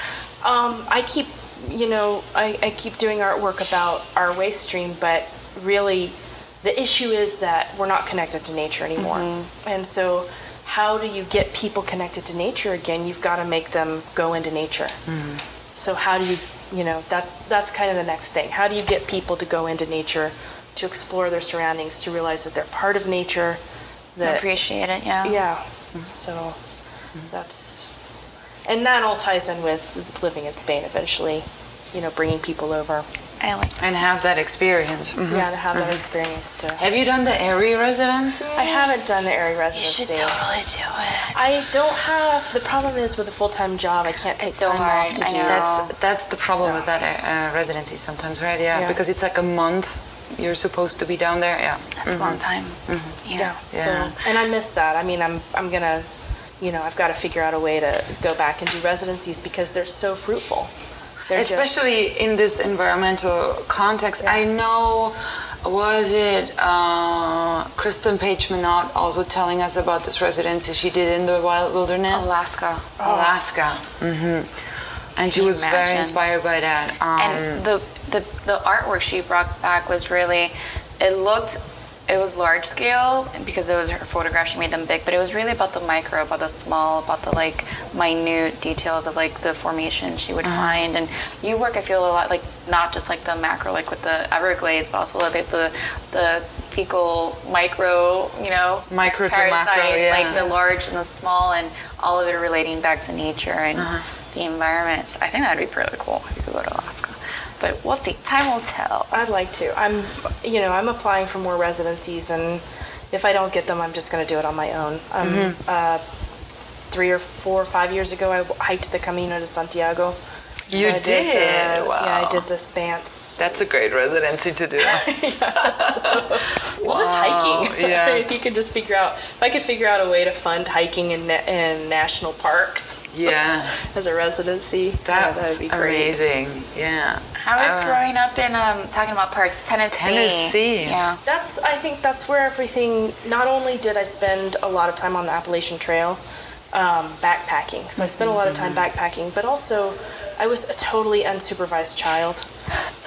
um, I keep, you know, I, I keep doing artwork about our waste stream, but really the issue is that we're not connected to nature anymore. And so, how do you get people connected to nature again? You've got to make them go into nature. Hmm. So, how do you, you know, that's that's kind of the next thing. How do you get people to go into nature, to explore their surroundings, to realize that they're part of nature, that Appreciate it, yeah. yeah. Hmm. So hmm. that's and that all ties in with living in Spain eventually. You know, bringing people over. I like And have that experience. Mhm. Yeah, to have that experience to. Have you done the AIRIE residency? I haven't done the AIRIE You should residency. totally do it. I don't have. The problem is with a full time job, I can't take It's so time hard, off to I do know. That's that's the problem with that uh, residency sometimes, right? Yeah, Yeah. because it's like a month you're supposed to be down there. Yeah. That's a long time. Yeah. So, Yeah. and I miss that. I mean, I'm I'm gonna, you know, I've got to figure out a way to go back and do residencies because they're so fruitful. They're just- Especially in this environmental context. I know, was it uh, Kristen Page Minot also telling us about this residency she did in the wild wilderness? Alaska. Alaska. hmm And she was very inspired by that. Um, and the, the the artwork she brought back was really it looked it was large scale because it was her photograph she made them big but it was really about the micro about the small about the like minute details of like the formation she would find and you work i feel a lot like not just like the macro like with the everglades but also like the the fecal micro you know Micro to parasites, macro, yeah. like the large and the small and all of it relating back to nature and Uh-huh. the environment. So I think that'd be pretty cool if you could go to Alaska. But we'll see. Time will tell. I'd like to. I'm, you know, I'm applying for more residencies, and if I don't get them, I'm just going to do it on my own. Um, Mm-hmm. uh, three or four or five years ago, I hiked the Camino de Santiago. You I did? the- Wow. Yeah, I did the Spance. That's a great residency to do. Well, just hiking. yeah. if you could just figure out, if I could figure out a way to fund hiking in, in national parks yeah, as a residency, that that's would be great. amazing. Yeah. How is Uh, growing up in um, talking about parks, Tennessee? Tennessee. Yeah. That's I think that's where everything. Not only did I spend a lot of time on the Appalachian Trail, um, backpacking. So I spent a lot of time backpacking, but also I was a totally unsupervised child,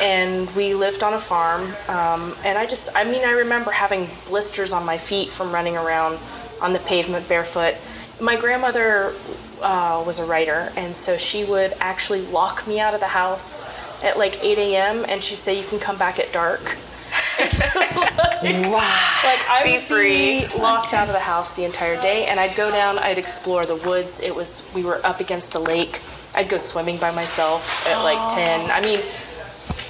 and we lived on a farm. Um, and I just, I mean, I remember having blisters on my feet from running around on the pavement barefoot. My grandmother uh, was a writer, and so she would actually lock me out of the house at like 8 a.m. and she'd say, "You can come back at dark." So, like, Wow. like I Be would free. be locked out of the house the entire day, and I'd go down. I'd explore the woods. It was we were up against a lake. I'd go swimming by myself at like ten. I mean,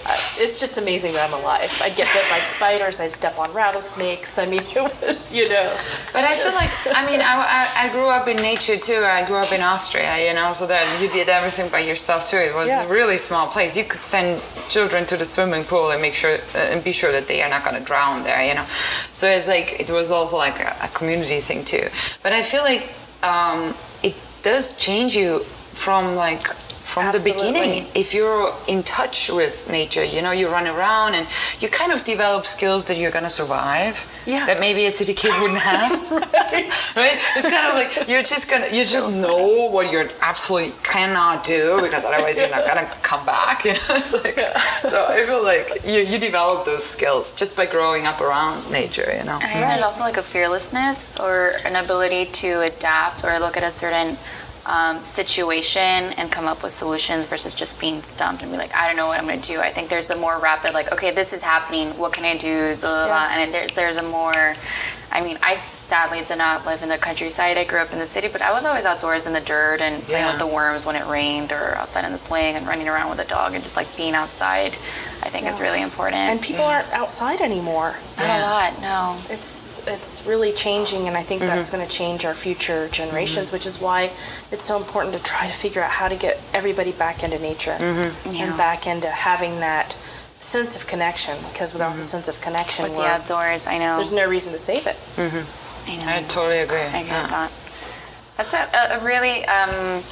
uh, it's just amazing that I'm alive. I'd get bit by spiders. I'd step on rattlesnakes. I mean, it was you know. But I feel like, I mean, I, I, I grew up in nature too. I grew up in Austria, you know, so that you did everything by yourself too. It was Yeah. a really small place. You could send children to the swimming pool and make sure uh, and be sure that they are not going to drown there, you know. So it's like it was also like a, a community thing too. But I feel like um, it does change you from like from Absolutely. the beginning. If you're in touch with nature you know you run around and you kind of develop skills that you're gonna survive Yeah. that maybe a city kid wouldn't have. Right. It's kind of like you're just gonna you just know what you absolutely cannot do because otherwise you're not gonna come back you know? It's like so i feel like you, you develop those skills just by growing up around nature you know? And I read also like a fearlessness or an ability to adapt or look at a certain um, situation and come up with solutions versus just being stumped and be like, I don't know what I'm going to do. I think there's a more rapid, like, okay, this is happening. What can I do? Blah, blah, blah. And there's there's a more. I mean, I sadly did not live in the countryside. I grew up in the city, but I was always outdoors in the dirt and playing Yeah. with the worms when it rained or outside in the swing and running around with a dog and just like being outside. I think is really important. And people aren't outside anymore. not a lot, no. It's it's really changing, and I think that's mm-hmm. going to change our future generations, mm-hmm. which is why it's so important to try to figure out how to get everybody back into nature mm-hmm. Yeah. and back into having that sense of connection. Because without the sense of connection, With the outdoors, I know. there's no reason to save it. I know. i totally agree I get Yeah. that. That's a, a, a really um,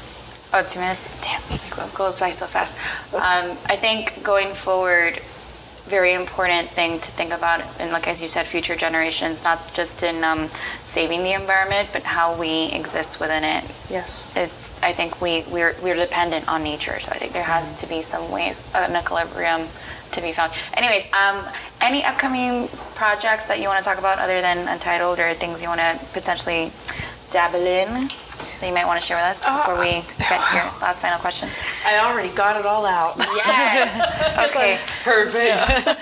oh two minutes. Damn, we go, go by so fast. Um, I think going forward, very important thing to think about, and like as you said, future generations, not just in um, saving the environment, but how we exist within it. Yes. It's I think we we're we're dependent on nature, so I think there has to be some way an equilibrium to be found. Anyways, um, any upcoming projects that you want to talk about other than Untitled, or things you want to potentially dabble in that you might want to share with us before we get to your last final question? I already got it all out. Yes. okay. perfect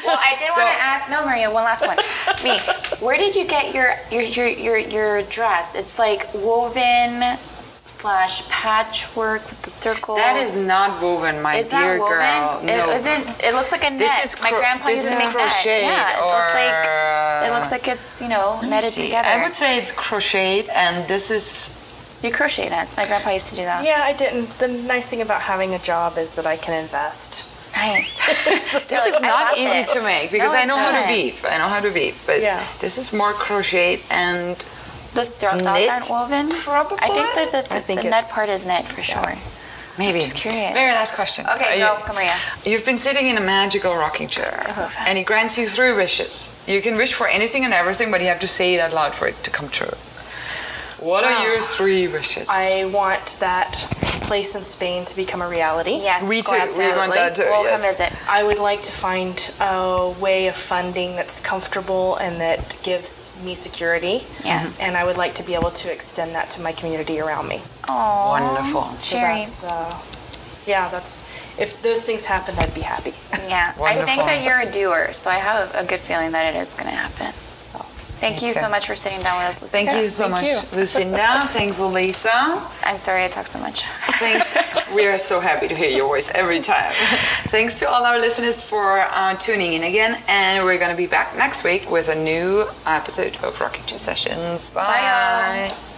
Well, I did So- want to ask. No, Maria, one last one. Me. Where did you get your your your your, your dress? It's like woven slash patchwork with the circles. That is not woven, my It's dear not woven. girl. It no. isn't. It looks like a net. This is My grandpa this used to is make crocheted net. Yeah, it looks like it looks like it's you know netted See, together. I would say it's crocheted, and this is you crochet nets. My grandpa used to do that. Yeah, I didn't. The nice thing about having a job is that I can invest. Nice. this is not easy it. to make because No, I it's know how to weave. I know how to weave, but Yeah. this is more crocheted and Those dots Knit, aren't woven. probably? I think that the, I the, think the net part is knit for sure. maybe. just curious. Very last question. Okay, Are go, you- come Maria. You've been sitting in a magical rocking chair, so and he grants you three wishes. You can wish for anything and everything, but you have to say it out loud for it to come true. What are Wow. your three wishes? I want that place in Spain to become a reality. Yes, we go too. We want that too. We'll yes. come visit. I would like to find a way of funding that's comfortable and that gives me security. Yes. And I would like to be able to extend that to my community around me. Oh, Wonderful. So Sharing. that's, uh, yeah, that's, if those things happen, I'd be happy. Yeah, I think that you're a doer, so I have a good feeling that it is going to happen. Thank Me you too. so much for sitting down with us. Lucinda. Thank you so thank much, you. Lucinda. Thanks, Elisa. I'm sorry I talk so much. Thanks. we are so happy to hear your voice every time. Thanks to all our listeners for uh, tuning in again, and we're going to be back next week with a new episode of Rocking Chair Sessions. Bye, y'all. Bye.